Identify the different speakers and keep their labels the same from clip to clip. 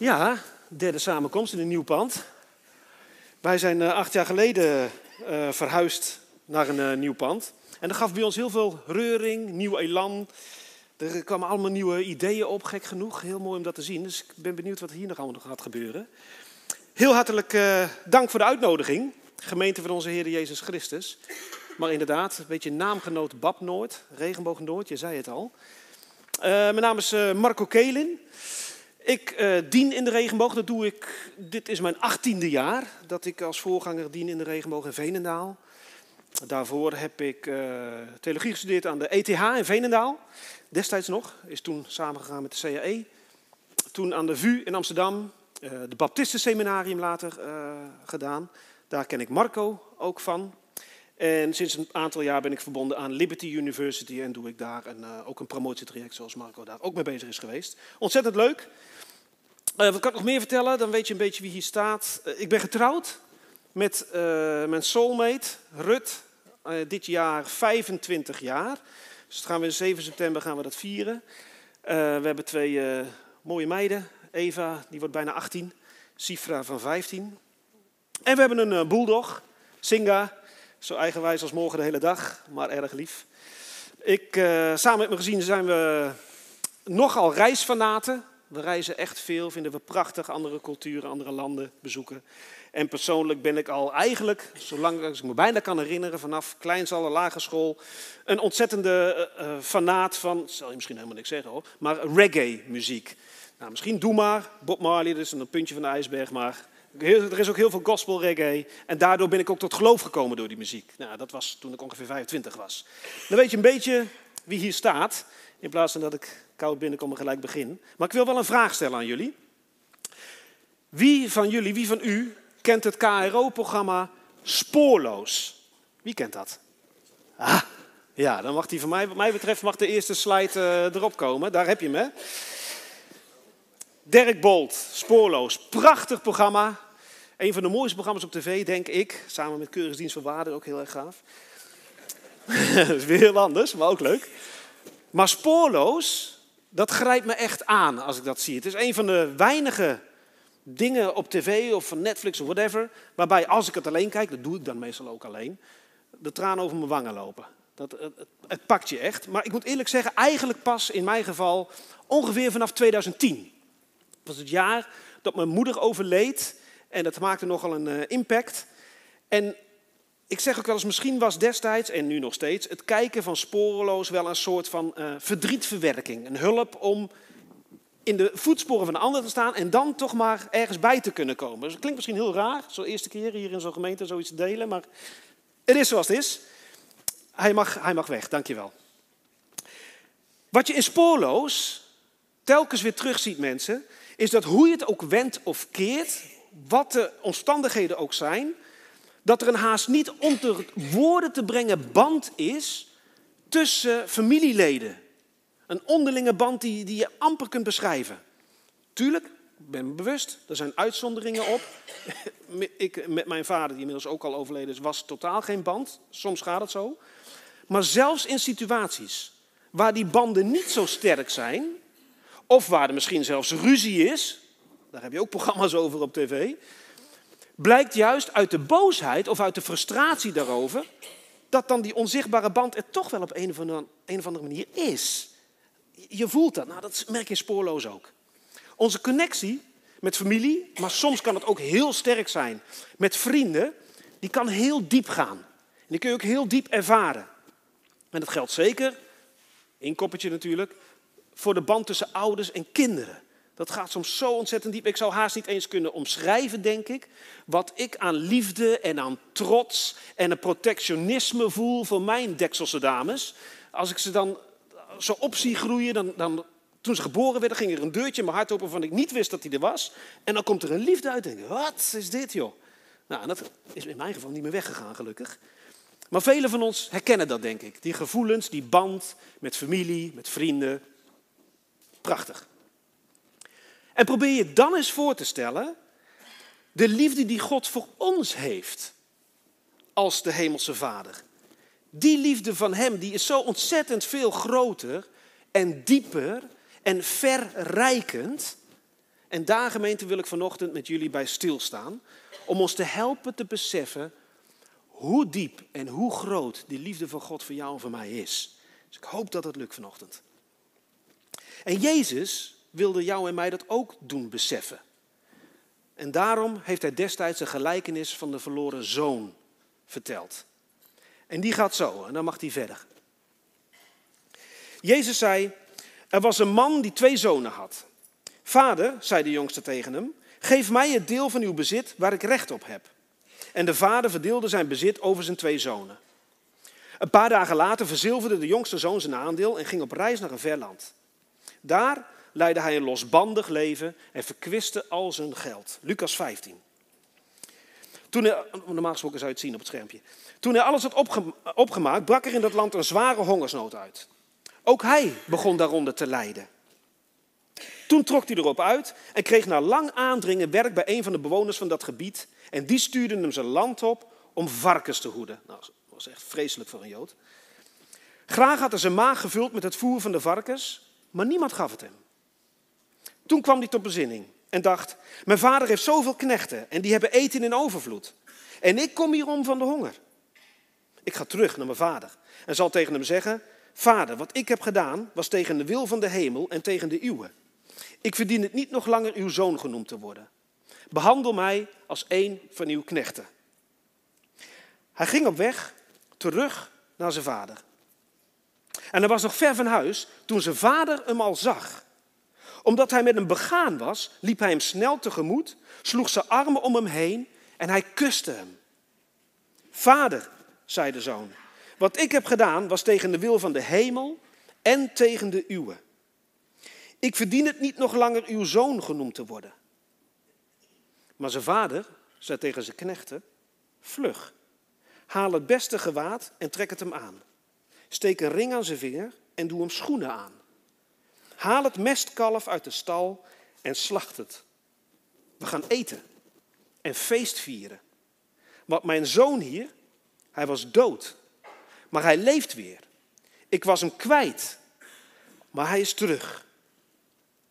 Speaker 1: Ja, derde samenkomst in een nieuw pand. Wij zijn uh, acht jaar geleden uh, verhuisd naar een uh, nieuw pand. En dat gaf bij ons heel veel reuring, nieuw elan. Er kwamen allemaal nieuwe ideeën op, gek genoeg. Heel mooi om dat te zien. Dus ik ben benieuwd wat hier nog allemaal gaat gebeuren. Heel hartelijk dank voor de uitnodiging. Gemeente van onze Heer Jezus Christus. Maar inderdaad, een beetje naamgenoot Bab Noord, Regenboog Noord, je zei het al. mijn naam is Marco Kelin. Ik uh, dien in de regenboog, dat doe ik, dit is mijn achttiende jaar dat ik als voorganger dien in de regenboog in Veenendaal. Daarvoor heb ik uh, theologie gestudeerd aan de ETH in Veenendaal, destijds nog, is toen samengegaan met de CAE. Toen aan de VU in Amsterdam, uh, de Baptistenseminarium later gedaan. Daar ken ik Marco ook van. En sinds een aantal jaar ben ik verbonden aan Liberty University en doe ik daar een, ook een promotietraject zoals Marco daar ook mee bezig is geweest. Ontzettend leuk. Uh, wat kan ik nog meer vertellen? Dan weet je een beetje wie hier staat. Uh, ik ben getrouwd met uh, mijn soulmate, Rut. dit jaar 25 jaar. Dus gaan we 7 september gaan we dat vieren. we hebben twee mooie meiden. Eva, die wordt bijna 18. Sifra van 15. En we hebben een bulldog, Singa. Zo eigenwijs als morgen de hele dag, maar erg lief. Ik, samen met mijn gezin zijn we nogal reisfanaten. We reizen echt veel, vinden we prachtig, andere culturen, andere landen bezoeken. En persoonlijk ben ik al eigenlijk, zolang ik me bijna kan herinneren, vanaf kleinzal en lagere school, een ontzettende uh, fanaat van, zal je misschien helemaal niks zeggen hoor, maar reggae-muziek. Nou, misschien doe maar, Bob Marley, dat is een puntje van de ijsberg, maar er is ook heel veel gospel reggae. En daardoor ben ik ook tot geloof gekomen door die muziek. Nou, dat was toen ik ongeveer 25 was. Dan weet je een beetje wie hier staat, in plaats van dat ik koud binnenkom en gelijk begin. Maar ik wil wel een vraag stellen aan jullie. Wie van jullie, wie van u kent het KRO-programma Spoorloos? Wie kent dat? Ah, ja, dan mag die van mij, wat mij betreft, mag de eerste slide uh, erop komen. Daar heb je hem, hè? Dirk Bolt, Spoorloos. Prachtig programma. Een van de mooiste programma's op tv, denk ik. Samen met Keuringsdienst van Waarden, ook heel erg gaaf. dat is weer heel anders, maar ook leuk. Maar Spoorloos, dat grijpt me echt aan als ik dat zie. Het is een van de weinige dingen op tv of van Netflix of whatever, waarbij als ik het alleen kijk, dat doe ik dan meestal ook alleen, de tranen over mijn wangen lopen. Dat, het, het, pakt je echt. Maar ik moet eerlijk zeggen, eigenlijk pas in mijn geval ongeveer vanaf 2010. Dat was het jaar dat mijn moeder overleed en dat maakte nogal een uh, impact. En ik zeg ook wel eens, misschien was destijds, en nu nog steeds, het kijken van sporeloos wel een soort van uh, verdrietverwerking. Een hulp om in de voetsporen van de ander te staan en dan toch maar ergens bij te kunnen komen. Dus dat klinkt misschien heel raar, zo'n eerste keer hier in zo'n gemeente zoiets te delen, maar het is zoals het is. Hij mag, hij mag weg, dankjewel. Wat je in spoorloos telkens weer terugziet, mensen, is dat hoe je het ook wendt of keert, wat de omstandigheden ook zijn, dat er een haast niet onder woorden te brengen band is tussen familieleden. Een onderlinge band die, die je amper kunt beschrijven. Tuurlijk, ik ben me bewust, er zijn uitzonderingen op. Ik met mijn vader, die inmiddels ook al overleden is, was totaal geen band. Soms gaat het zo. Maar zelfs in situaties waar die banden niet zo sterk zijn, of waar er misschien zelfs ruzie is, daar heb je ook programma's over op tv, blijkt juist uit de boosheid of uit de frustratie daarover, dat dan die onzichtbare band er toch wel op een of andere, manier is. Je voelt dat, nou dat merk je spoorloos ook. Onze connectie met familie, maar soms kan het ook heel sterk zijn met vrienden, die kan heel diep gaan. En die kun je ook heel diep ervaren. En dat geldt zeker, in koppertje natuurlijk, voor de band tussen ouders en kinderen. Dat gaat soms zo ontzettend diep. Ik zou haast niet eens kunnen omschrijven, denk ik, wat ik aan liefde en aan trots en een protectionisme voel voor mijn Dekselse dames. Als ik ze dan zo op zie groeien, dan, dan, toen ze geboren werden, ging er een deurtje in mijn hart open waarvan ik niet wist dat hij er was. En dan komt er een liefde uit en denk wat is dit joh? Nou, dat is in mijn geval niet meer weggegaan, gelukkig. Maar velen van ons herkennen dat, denk ik. Die gevoelens, die band met familie, met vrienden. Prachtig. En probeer je dan eens voor te stellen de liefde die God voor ons heeft als de hemelse Vader. Die liefde van Hem, die is zo ontzettend veel groter en dieper en verrijkend En daar, gemeente, wil ik vanochtend met jullie bij stilstaan. Om ons te helpen te beseffen hoe diep en hoe groot die liefde van God voor jou en voor mij is. Dus ik hoop dat het lukt vanochtend. En Jezus wilde jou en mij dat ook doen beseffen. En daarom heeft hij destijds een gelijkenis van de verloren zoon verteld. En die gaat zo, en dan mag hij verder. Jezus zei, er was een man die twee zonen had. Vader, zei de jongste tegen hem, geef mij het deel van uw bezit waar ik recht op heb. En de vader verdeelde zijn bezit over zijn twee zonen. Een paar dagen later verzilverde de jongste zoon zijn aandeel en ging op reis naar een ver land. Daar leidde hij een losbandig leven en verkwiste al zijn geld. Lucas 15. Toen normaal gesproken zou je het zien op het schermpje. Toen hij alles had opgemaakt, brak er in dat land een zware hongersnood uit. Ook hij begon daaronder te lijden. Toen trok hij erop uit en kreeg na lang aandringen werk bij een van de bewoners van dat gebied. En die stuurde hem zijn land op om varkens te hoeden. Nou, dat was echt vreselijk voor een Jood. Graag had hij zijn maag gevuld met het voer van de varkens, maar niemand gaf het hem. Toen kwam hij tot bezinning en dacht: Mijn vader heeft zoveel knechten en die hebben eten in overvloed. En ik kom hier om van de honger. Ik ga terug naar mijn vader en zal tegen hem zeggen: Vader, wat ik heb gedaan was tegen de wil van de hemel en tegen de uwe. Ik verdien het niet nog langer uw zoon genoemd te worden. Behandel mij als een van uw knechten. Hij ging op weg terug naar zijn vader. En hij was nog ver van huis toen zijn vader hem al zag. Omdat hij met hem begaan was, liep hij hem snel tegemoet, sloeg zijn armen om hem heen en hij kuste hem. Vader, zei de zoon, wat ik heb gedaan was tegen de wil van de hemel en tegen de uwe. Ik verdien het niet nog langer uw zoon genoemd te worden. Maar zijn vader zei tegen zijn knechten: Vlug, haal het beste gewaad en trek het hem aan. Steek een ring aan zijn vinger en doe hem schoenen aan. Haal het mestkalf uit de stal en slacht het. We gaan eten en feest vieren. Want mijn zoon hier, hij was dood, maar hij leeft weer. Ik was hem kwijt, maar hij is terug.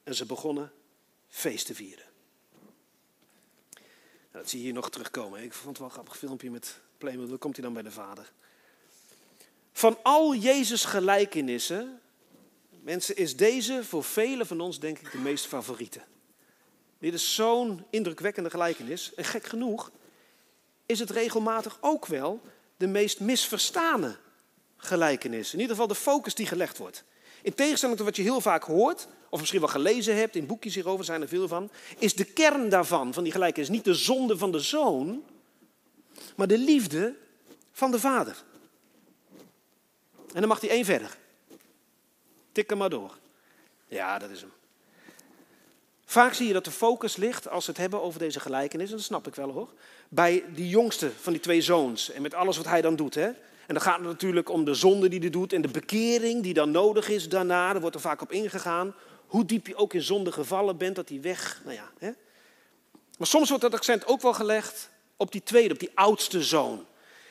Speaker 1: En ze begonnen feest te vieren. Nou, dat zie je hier nog terugkomen. Ik vond het wel een grappig filmpje met Playmobil. Dan komt hij dan bij de vader. Van al Jezus' gelijkenissen, mensen, is deze voor velen van ons denk ik de meest favoriete. Dit is zo'n indrukwekkende gelijkenis. En gek genoeg is het regelmatig ook wel de meest misverstane gelijkenis. In ieder geval de focus die gelegd wordt. In tegenstelling tot wat je heel vaak hoort, of misschien wel gelezen hebt, in boekjes hierover zijn er veel van, is de kern daarvan, van die gelijkenis, niet de zonde van de zoon, maar de liefde van de vader. En dan mag hij één verder. Tik maar door. Ja, dat is hem. Vaak zie je dat de focus ligt, als we het hebben over deze gelijkenis, en dat snap ik wel hoor, bij die jongste van die twee zoons en met alles wat hij dan doet. Hè? En dan gaat het natuurlijk om de zonde die hij doet en de bekering die dan nodig is daarna. Daar wordt er vaak op ingegaan. Hoe diep je ook in zonde gevallen bent, dat die weg. Nou ja, hè? Maar soms wordt dat accent ook wel gelegd op die tweede, op die oudste zoon.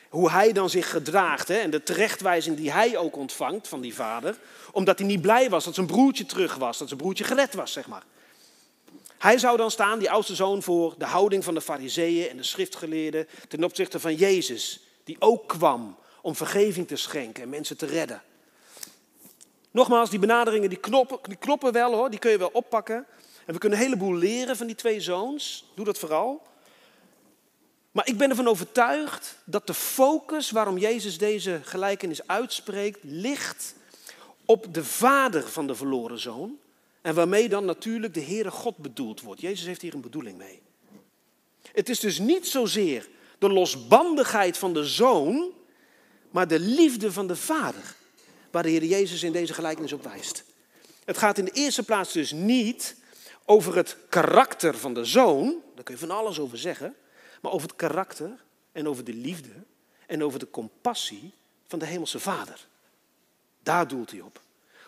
Speaker 1: Hoe hij dan zich gedraagt hè? en de terechtwijzing die hij ook ontvangt van die vader. Omdat hij niet blij was dat zijn broertje terug was, dat zijn broertje gered was, zeg maar. Hij zou dan staan, die oudste zoon, voor de houding van de fariseeën en de schriftgeleerden ten opzichte van Jezus, die ook kwam om vergeving te schenken en mensen te redden. Nogmaals, die benaderingen die kloppen, die kloppen wel hoor, die kun je wel oppakken. En we kunnen een heleboel leren van die twee zoons, doe dat vooral. Maar ik ben ervan overtuigd dat de focus waarom Jezus deze gelijkenis uitspreekt, ligt op de vader van de verloren zoon. En waarmee dan natuurlijk de Heere God bedoeld wordt. Jezus heeft hier een bedoeling mee. Het is dus niet zozeer de losbandigheid van de zoon maar de liefde van de Vader, waar de Heer Jezus in deze gelijkenis op wijst. Het gaat in de eerste plaats dus niet over het karakter van de zoon, daar kun je van alles over zeggen, maar over het karakter en over de liefde en over de compassie van de Hemelse Vader. Daar doelt hij op.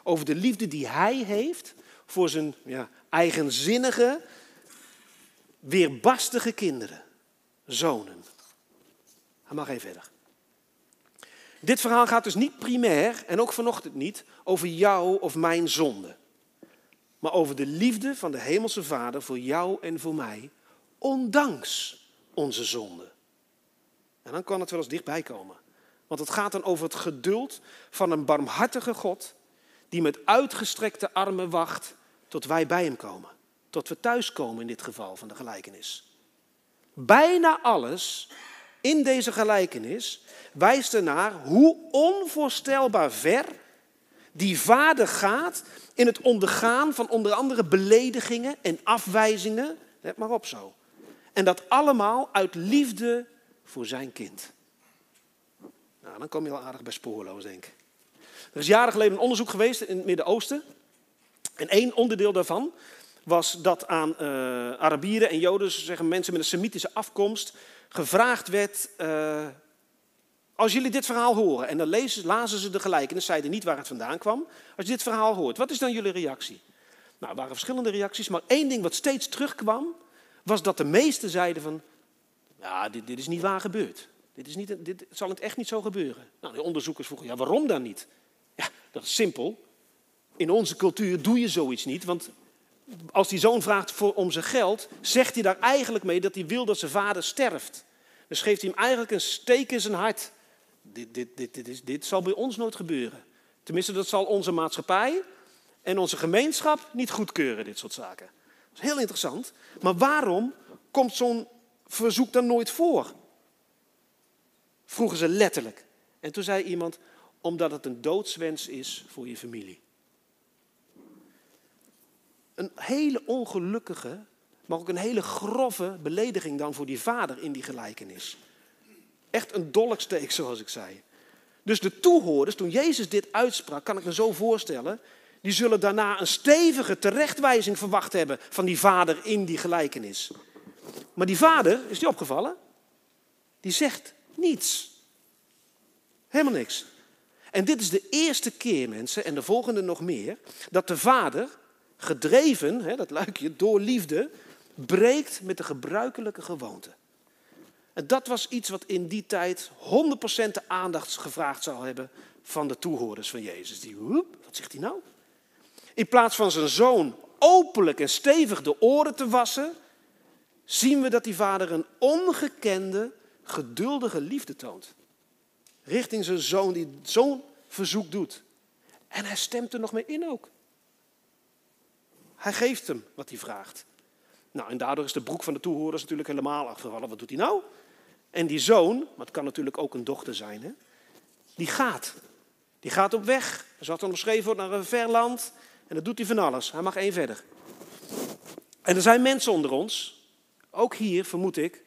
Speaker 1: Over de liefde die hij heeft voor zijn ja, eigenzinnige, weerbarstige kinderen, zonen. Hij mag even verder. Dit verhaal gaat dus niet primair, en ook vanochtend niet, over jou of mijn zonde. maar over de liefde van de Hemelse Vader voor jou en voor mij, ondanks onze zonde. En dan kan het wel eens dichtbij komen. Want het gaat dan over het geduld van een barmhartige God die met uitgestrekte armen wacht tot wij bij hem komen. Tot we thuiskomen in dit geval van de gelijkenis. Bijna alles in deze gelijkenis wijst ernaar hoe onvoorstelbaar ver die vader gaat in het ondergaan van onder andere beledigingen en afwijzingen. Let maar op zo. En dat allemaal uit liefde voor zijn kind. Nou, dan kom je wel aardig bij spoorloos, denk ik. Er is jaren geleden een onderzoek geweest in het Midden-Oosten. En één onderdeel daarvan was dat aan uh, Arabieren en Joden, zeggen mensen met een Semitische afkomst, gevraagd werd: uh, Als jullie dit verhaal horen, en dan lezen, lazen ze de gelijkenis, zeiden niet waar het vandaan kwam. Als je dit verhaal hoort, wat is dan jullie reactie? Nou, er waren verschillende reacties, maar één ding wat steeds terugkwam, was dat de meesten zeiden van, ja, dit, dit is niet waar gebeurd. Dit, is niet, dit zal het echt niet zo gebeuren. Nou, de onderzoekers vroegen, ja, waarom dan niet? Ja, dat is simpel. In onze cultuur doe je zoiets niet, want als die zoon vraagt voor, om zijn geld, zegt hij daar eigenlijk mee dat hij wil dat zijn vader sterft. Dus geeft hij hem eigenlijk een steek in zijn hart. Dit, dit, dit, dit, is, dit zal bij ons nooit gebeuren. Tenminste, dat zal onze maatschappij en onze gemeenschap niet goedkeuren, dit soort zaken. Heel interessant. Maar waarom komt zo'n verzoek dan nooit voor? Vroegen ze letterlijk. En toen zei iemand, omdat het een doodswens is voor je familie. Een hele ongelukkige, maar ook een hele grove belediging dan voor die vader in die gelijkenis. Echt een dolksteek, zoals ik zei. Dus de toehoorders, toen Jezus dit uitsprak, kan ik me zo voorstellen, die zullen daarna een stevige terechtwijzing verwacht hebben van die vader in die gelijkenis. Maar die vader, is die opgevallen? Die zegt niets. Helemaal niks. En dit is de eerste keer, mensen, en de volgende nog meer, dat de vader, gedreven, hè, dat luikje, door liefde, breekt met de gebruikelijke gewoonte. En dat was iets wat in die tijd 100% de aandacht gevraagd zou hebben van de toehoorders van Jezus. Die, wat zegt hij nou? In plaats van zijn zoon openlijk en stevig de oren te wassen, zien we dat die vader een ongekende, geduldige liefde toont. Richting zijn zoon die zo'n verzoek doet. En hij stemt er nog mee in ook. Hij geeft hem wat hij vraagt. Nou, en daardoor is de broek van de toehoorders natuurlijk helemaal afgevallen. Wat doet hij nou? En die zoon, maar het kan natuurlijk ook een dochter zijn, hè, die gaat. Die gaat op weg. Zoals dan beschreven wordt naar een ver land. En dat doet hij van alles. Hij mag één verder. En er zijn mensen onder ons, ook hier vermoed ik,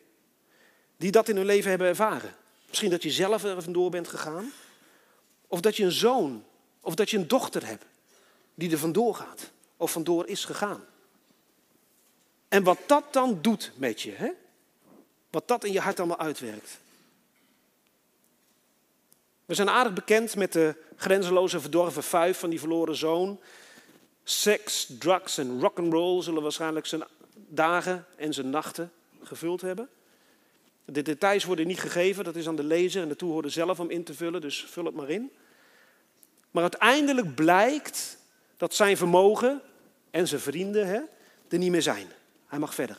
Speaker 1: die dat in hun leven hebben ervaren. Misschien dat je zelf er vandoor bent gegaan. Of dat je een zoon of dat je een dochter hebt die er vandoor gaat of vandoor is gegaan. En wat dat dan doet met je, hè? wat dat in je hart allemaal uitwerkt. We zijn aardig bekend met de grenzeloze verdorven vijf van die verloren zoon. Seks, drugs en rock'n'roll zullen waarschijnlijk zijn dagen en zijn nachten gevuld hebben. De details worden niet gegeven, dat is aan de lezer en de toehoorder zelf om in te vullen, dus vul het maar in. Maar uiteindelijk blijkt dat zijn vermogen en zijn vrienden hè, er niet meer zijn. Hij mag verder.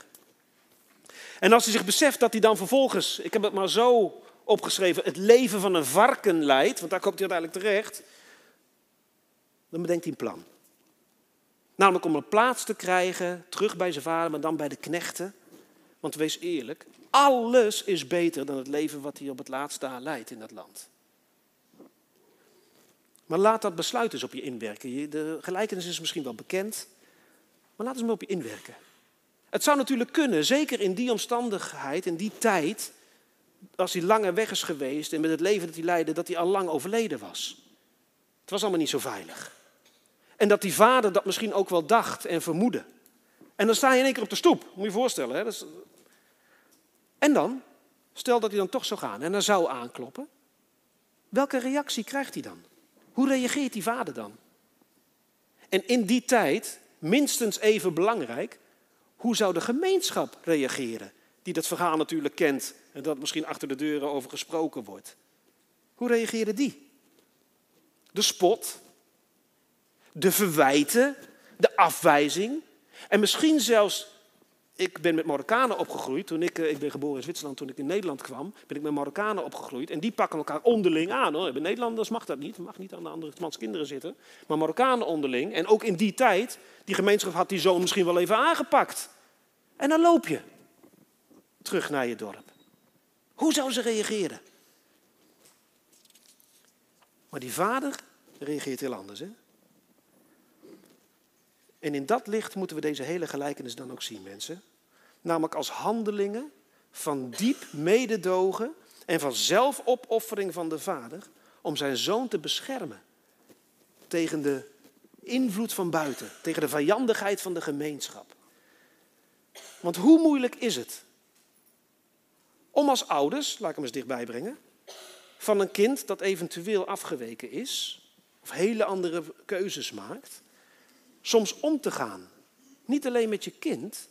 Speaker 1: En als hij zich beseft dat hij dan vervolgens, ik heb het maar zo opgeschreven, het leven van een varken leidt, want daar komt hij uiteindelijk terecht, dan bedenkt hij een plan. Namelijk om een plaats te krijgen, terug bij zijn vader, maar dan bij de knechten. Want wees eerlijk, alles is beter dan het leven wat hij op het laatste daar leidt in dat land. Maar laat dat besluit eens op je inwerken. De gelijkenis is misschien wel bekend, maar laat eens maar op je inwerken. Het zou natuurlijk kunnen, zeker in die omstandigheid, in die tijd, als hij langer weg is geweest en met het leven dat hij leidde, dat hij al lang overleden was. Het was allemaal niet zo veilig. En dat die vader dat misschien ook wel dacht en vermoedde. En dan sta je in één keer op de stoep, moet je je voorstellen. Hè? En dan, stel dat hij dan toch zou gaan en dan zou aankloppen. Welke reactie krijgt hij dan? Hoe reageert die vader dan? En in die tijd, minstens even belangrijk, hoe zou de gemeenschap reageren? Die dat verhaal natuurlijk kent en dat misschien achter de deuren over gesproken wordt. Hoe reageerde die? De spot, de verwijten, de afwijzing en misschien zelfs ik ben met Marokkanen opgegroeid. Toen ik, eh, ik ben geboren in Zwitserland, toen ik in Nederland kwam, ben ik met Marokkanen opgegroeid. En die pakken elkaar onderling aan. Hoor. Bij Nederlanders mag dat niet. Mag niet aan de andere mans kinderen zitten. Maar Marokkanen onderling. En ook in die tijd, die gemeenschap had die zoon misschien wel even aangepakt. En dan loop je terug naar je dorp. Hoe zou ze reageren? Maar die vader reageert heel anders. Hè? En in dat licht moeten we deze hele gelijkenis dan ook zien, mensen. Namelijk als handelingen van diep mededogen en van zelfopoffering van de vader om zijn zoon te beschermen tegen de invloed van buiten, tegen de vijandigheid van de gemeenschap. Want hoe moeilijk is het om als ouders, laat ik hem eens dichtbij brengen, van een kind dat eventueel afgeweken is, of hele andere keuzes maakt, soms om te gaan. Niet alleen met je kind,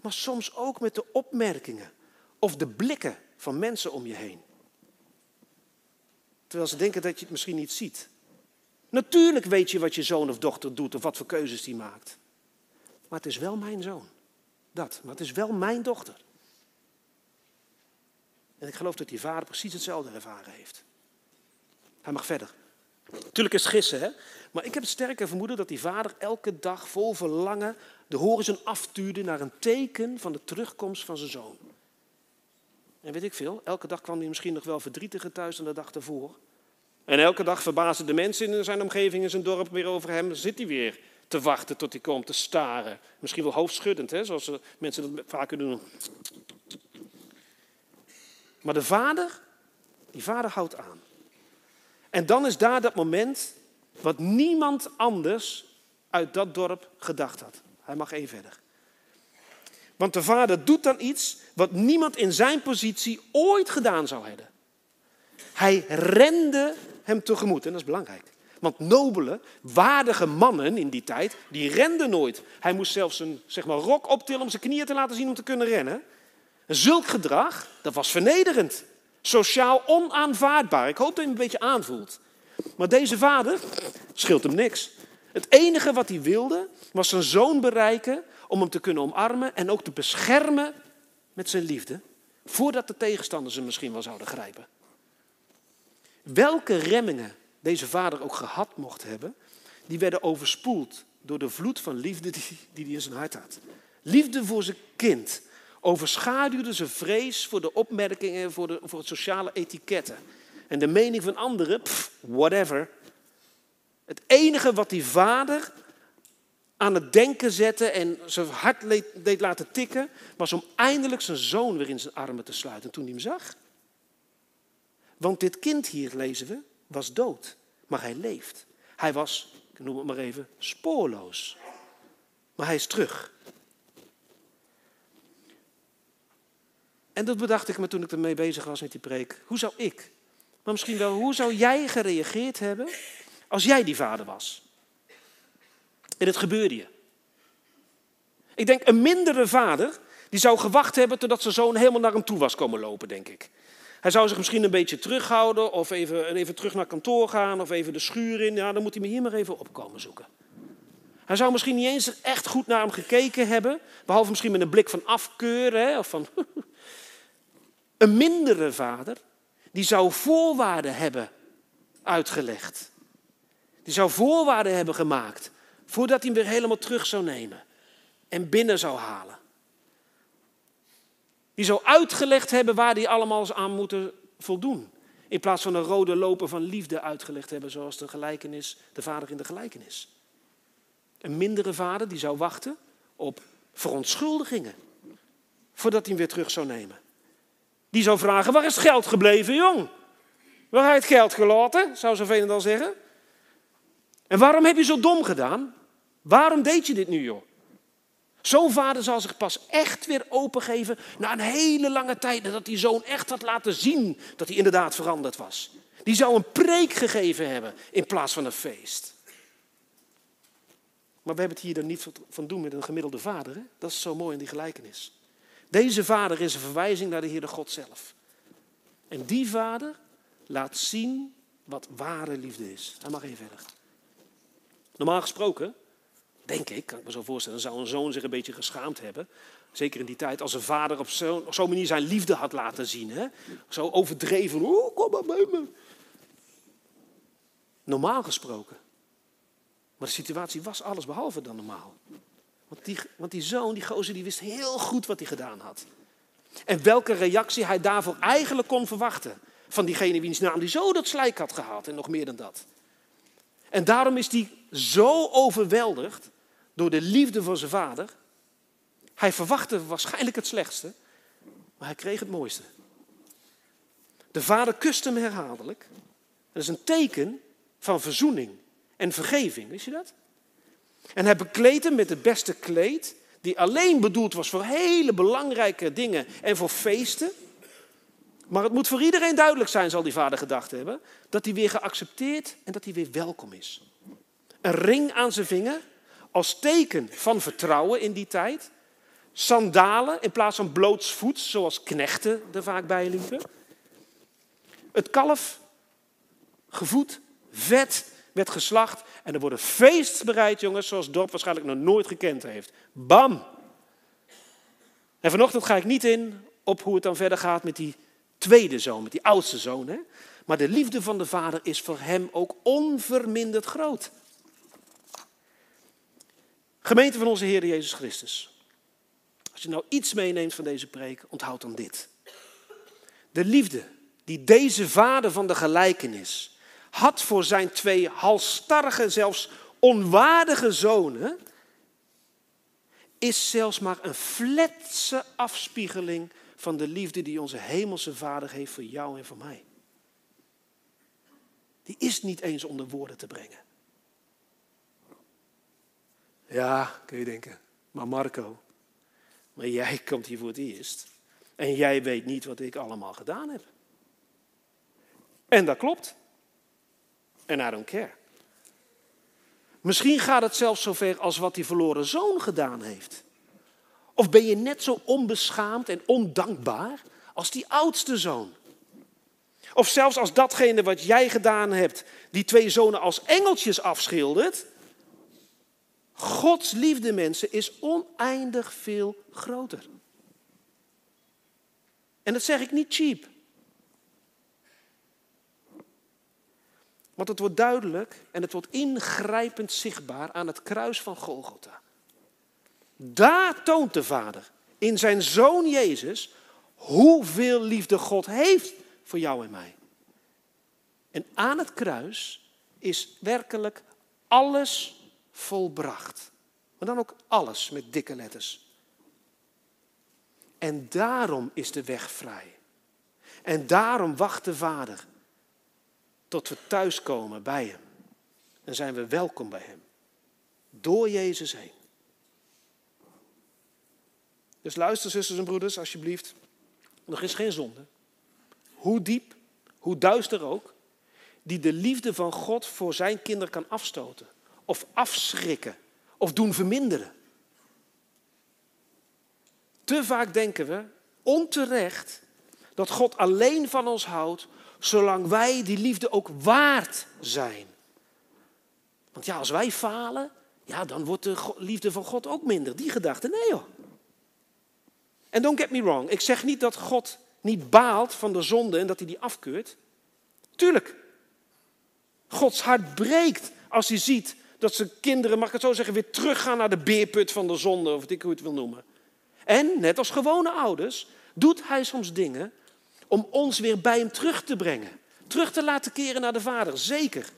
Speaker 1: maar soms ook met de opmerkingen of de blikken van mensen om je heen. Terwijl ze denken dat je het misschien niet ziet. Natuurlijk weet je wat je zoon of dochter doet of wat voor keuzes die maakt. Maar het is wel mijn zoon. Dat, maar het is wel mijn dochter. En ik geloof dat die vader precies hetzelfde ervaren heeft. Hij mag verder. Natuurlijk is het gissen, hè? Maar ik heb het sterke vermoeden dat die vader elke dag vol verlangen de horizon aftuurde naar een teken van de terugkomst van zijn zoon. En weet ik veel, elke dag kwam hij misschien nog wel verdrietiger thuis dan de dag ervoor. En elke dag verbaasden de mensen in zijn omgeving, in zijn dorp weer over hem. Zit hij weer te wachten tot hij komt, te staren. Misschien wel hoofdschuddend, hè? zoals mensen dat vaker doen. Maar de vader, die vader houdt aan. En dan is daar dat moment wat niemand anders uit dat dorp gedacht had. Hij mag één verder. Want de vader doet dan iets wat niemand in zijn positie ooit gedaan zou hebben. Hij rende hem tegemoet en dat is belangrijk. Want nobele, waardige mannen in die tijd, die renden nooit. Hij moest zelfs zijn zeg maar, rok optillen om zijn knieën te laten zien om te kunnen rennen. zulk gedrag, dat was vernederend. Sociaal onaanvaardbaar. Ik hoop dat je hem een beetje aanvoelt. Maar deze vader scheelt hem niks. Het enige wat hij wilde was zijn zoon bereiken om hem te kunnen omarmen en ook te beschermen met zijn liefde, voordat de tegenstanders hem misschien wel zouden grijpen. Welke remmingen deze vader ook gehad mocht hebben, die werden overspoeld door de vloed van liefde die, die hij in zijn hart had. Liefde voor zijn kind overschaduwde zijn vrees voor de opmerkingen, voor, de, voor het sociale etiketten. En de mening van anderen, whatever. Het enige wat die vader aan het denken zette en zijn hart deed laten tikken, was om eindelijk zijn zoon weer in zijn armen te sluiten toen hij hem zag. Want dit kind hier, lezen we, was dood, maar hij leeft. Hij was, ik noem het maar even, spoorloos. Maar hij is terug. En dat bedacht ik me toen ik ermee bezig was met die preek. Hoe zou ik maar misschien wel, hoe zou jij gereageerd hebben als jij die vader was? En het gebeurde je. Ik denk, een mindere vader, die zou gewacht hebben totdat zijn zoon helemaal naar hem toe was komen lopen, denk ik. Hij zou zich misschien een beetje terughouden of even, even terug naar kantoor gaan of even de schuur in. Ja, dan moet hij me hier maar even opkomen zoeken. Hij zou misschien niet eens echt goed naar hem gekeken hebben, behalve misschien met een blik van afkeur hè, of van... een mindere vader die zou voorwaarden hebben uitgelegd. Die zou voorwaarden hebben gemaakt voordat hij hem weer helemaal terug zou nemen en binnen zou halen. Die zou uitgelegd hebben waar die allemaal aan moeten voldoen. In plaats van een rode loper van liefde uitgelegd hebben, zoals de gelijkenis, de vader in de gelijkenis. Een mindere vader die zou wachten op verontschuldigingen voordat hij hem weer terug zou nemen. Die zou vragen, waar is het geld gebleven, jong? Waar heb je het geld gelaten, zou Zoveel dan zeggen. En waarom heb je zo dom gedaan? Waarom deed je dit nu, joh? Zo'n vader zal zich pas echt weer opengeven na een hele lange tijd nadat die zoon echt had laten zien dat hij inderdaad veranderd was. Die zou een preek gegeven hebben in plaats van een feest. Maar we hebben het hier dan niet van doen met een gemiddelde vader. Hè? Dat is zo mooi in die gelijkenis. Deze vader is een verwijzing naar de Heere God zelf. En die vader laat zien wat ware liefde is. Hij mag even verder. Normaal gesproken Denk ik, kan ik me zo voorstellen. Zou een zoon zich een beetje geschaamd hebben. Zeker in die tijd, als een vader op zo'n zo manier zijn liefde had laten zien. Hè? Zo overdreven, oh, kom maar bij me. Normaal gesproken. Maar de situatie was alles behalve dan normaal. Want die, want die zoon, die gozer, die wist heel goed wat hij gedaan had. En welke reactie hij daarvoor eigenlijk kon verwachten. Van diegene wiens naam die zo dat slijk had gehaald en nog meer dan dat. En daarom is hij zo overweldigd door de liefde van zijn vader. Hij verwachtte waarschijnlijk het slechtste, maar hij kreeg het mooiste. De vader kuste hem herhaaldelijk. Dat is een teken van verzoening en vergeving, wist je dat? En hij bekleed hem met het beste kleed, die alleen bedoeld was voor hele belangrijke dingen en voor feesten. Maar het moet voor iedereen duidelijk zijn, zal die vader gedacht hebben, dat hij weer geaccepteerd en dat hij weer welkom is. Een ring aan zijn vinger als teken van vertrouwen in die tijd. Sandalen in plaats van blootsvoets, zoals knechten er vaak bij liepen. Het kalf, gevoed, vet, werd geslacht. En er wordt een feest bereid, jongens, zoals dorp waarschijnlijk nog nooit gekend heeft. Bam! En vanochtend ga ik niet in op hoe het dan verder gaat met die tweede zoon, met die oudste zoon. Hè? Maar de liefde van de vader is voor hem ook onverminderd groot. Gemeente van onze Heer Jezus Christus. Als je nou iets meeneemt van deze preek, onthoud dan dit. De liefde die deze vader van de gelijkenis had voor zijn twee halstarrige, zelfs onwaardige zonen, is zelfs maar een fletse afspiegeling van de liefde die onze hemelse Vader heeft voor jou en voor mij. Die is niet eens onder woorden te brengen. Ja, kun je denken, maar Marco, maar jij komt hier voor het eerst en jij weet niet wat ik allemaal gedaan heb. En dat klopt. En I don't care. Misschien gaat het zelfs zover als wat die verloren zoon gedaan heeft. Of ben je net zo onbeschaamd en ondankbaar als die oudste zoon? Of zelfs als datgene wat jij gedaan hebt, die twee zonen als engeltjes afschildert. Gods liefde, mensen, is oneindig veel groter. En dat zeg ik niet cheap. Want het wordt duidelijk en het wordt ingrijpend zichtbaar aan het kruis van Golgotha. Daar toont de Vader in zijn Zoon Jezus hoeveel liefde God heeft voor jou en mij. En aan het kruis is werkelijk alles volbracht. Maar dan ook alles met dikke letters. En daarom is de weg vrij. En daarom wacht de Vader tot we thuiskomen bij Hem. En zijn we welkom bij Hem. Door Jezus heen. Dus luister, zusters en broeders, alsjeblieft. Er is geen zonde. Hoe diep, hoe duister ook, die de liefde van God voor zijn kinderen kan afstoten. Of afschrikken. Of doen verminderen. Te vaak denken we, onterecht, dat God alleen van ons houdt zolang wij die liefde ook waard zijn. Want ja, als wij falen, ja, dan wordt de liefde van God ook minder. Die gedachte, nee joh. En don't get me wrong, ik zeg niet dat God niet baalt van de zonde en dat hij die afkeurt. Tuurlijk. Gods hart breekt als hij ziet dat zijn kinderen, mag ik het zo zeggen, weer teruggaan naar de beerput van de zonde, of wat ik hoe het wil noemen. En, net als gewone ouders, doet hij soms dingen om ons weer bij hem terug te brengen. Terug te laten keren naar de Vader, zeker.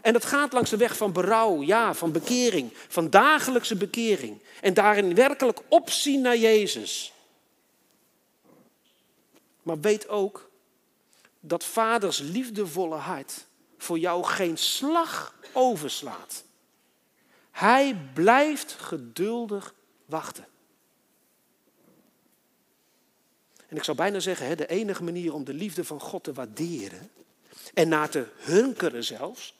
Speaker 1: En dat gaat langs de weg van berouw, ja, van bekering, van dagelijkse bekering. En daarin werkelijk opzien naar Jezus. Maar weet ook dat vaders liefdevolle hart voor jou geen slag overslaat. Hij blijft geduldig wachten. En ik zou bijna zeggen, de enige manier om de liefde van God te waarderen en naar te hunkeren zelfs,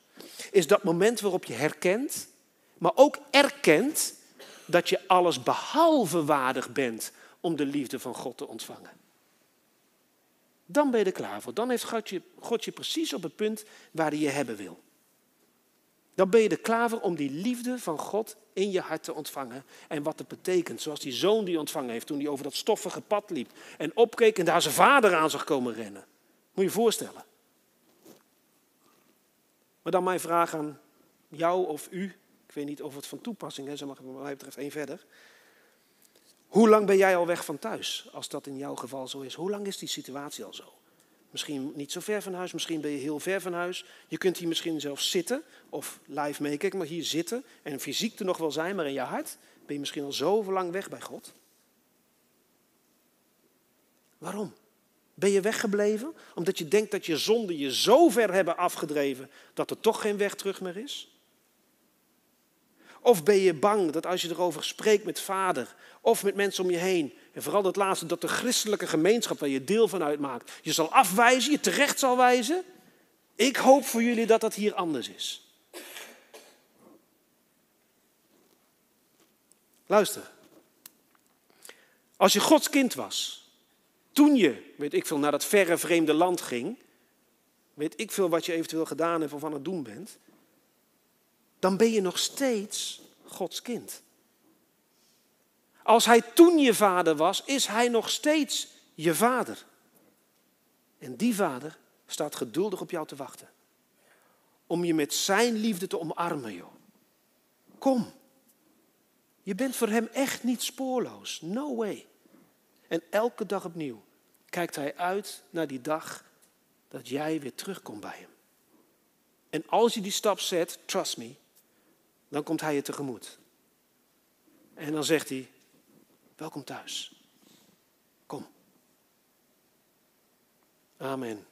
Speaker 1: is dat moment waarop je herkent, maar ook erkent dat je alles behalve waardig bent om de liefde van God te ontvangen. Dan ben je er klaar voor. Dan heeft God je, God je precies op het punt waar hij je hebben wil. Dan ben je er klaar voor om die liefde van God in je hart te ontvangen. En wat het betekent. Zoals die zoon die ontvangen heeft toen hij over dat stoffige pad liep. En opkeek en daar zijn vader aan zag komen rennen. Moet je je voorstellen. Maar dan mijn vraag aan jou of u. Ik weet niet of het van toepassing is, maar wat mij betreft één verder. Hoe lang ben jij al weg van thuis, als dat in jouw geval zo is? Hoe lang is die situatie al zo? Misschien niet zo ver van huis, misschien ben je heel ver van huis. Je kunt hier misschien zelfs zitten of live meekijken, maar hier zitten en fysiek er nog wel zijn, maar in je hart ben je misschien al zoveel lang weg bij God. Waarom? Ben je weggebleven omdat je denkt dat je zonden je zo ver hebben afgedreven dat er toch geen weg terug meer is? Of ben je bang dat als je erover spreekt met vader of met mensen om je heen, en vooral dat laatste, dat de christelijke gemeenschap waar je deel van uitmaakt, je zal afwijzen, je terecht zal wijzen? Ik hoop voor jullie dat dat hier anders is. Luister. Als je Gods kind was, toen je, weet ik veel, naar dat verre vreemde land ging, weet ik veel wat je eventueel gedaan hebt of aan het doen bent, dan ben je nog steeds Gods kind. Als hij toen je vader was, is hij nog steeds je vader. En die vader staat geduldig op jou te wachten. Om je met zijn liefde te omarmen, joh. Kom. Je bent voor hem echt niet spoorloos. No way. En elke dag opnieuw kijkt hij uit naar die dag dat jij weer terugkomt bij hem. En als je die stap zet, trust me, dan komt hij je tegemoet. En dan zegt hij, welkom thuis. Kom. Amen.